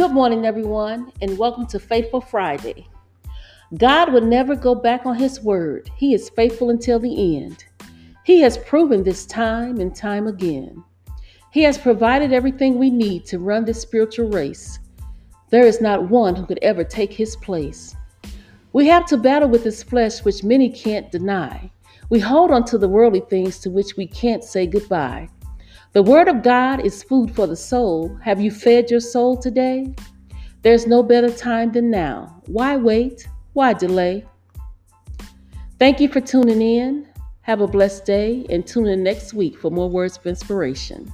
Good morning, everyone, and welcome to Faithful Friday. God will never go back on His word, He is faithful until the end. He has proven this time and time again. He has provided everything we need to run this spiritual race. There is not one who could ever take His place. We have to battle with this flesh, which many can't deny. We hold on to the worldly things to which we can't say goodbye. The Word of God is food for the soul. Have you fed your soul today? There's no better time than now. Why wait? Why delay? Thank you for tuning in. Have a blessed day and tune in next week for more words of inspiration.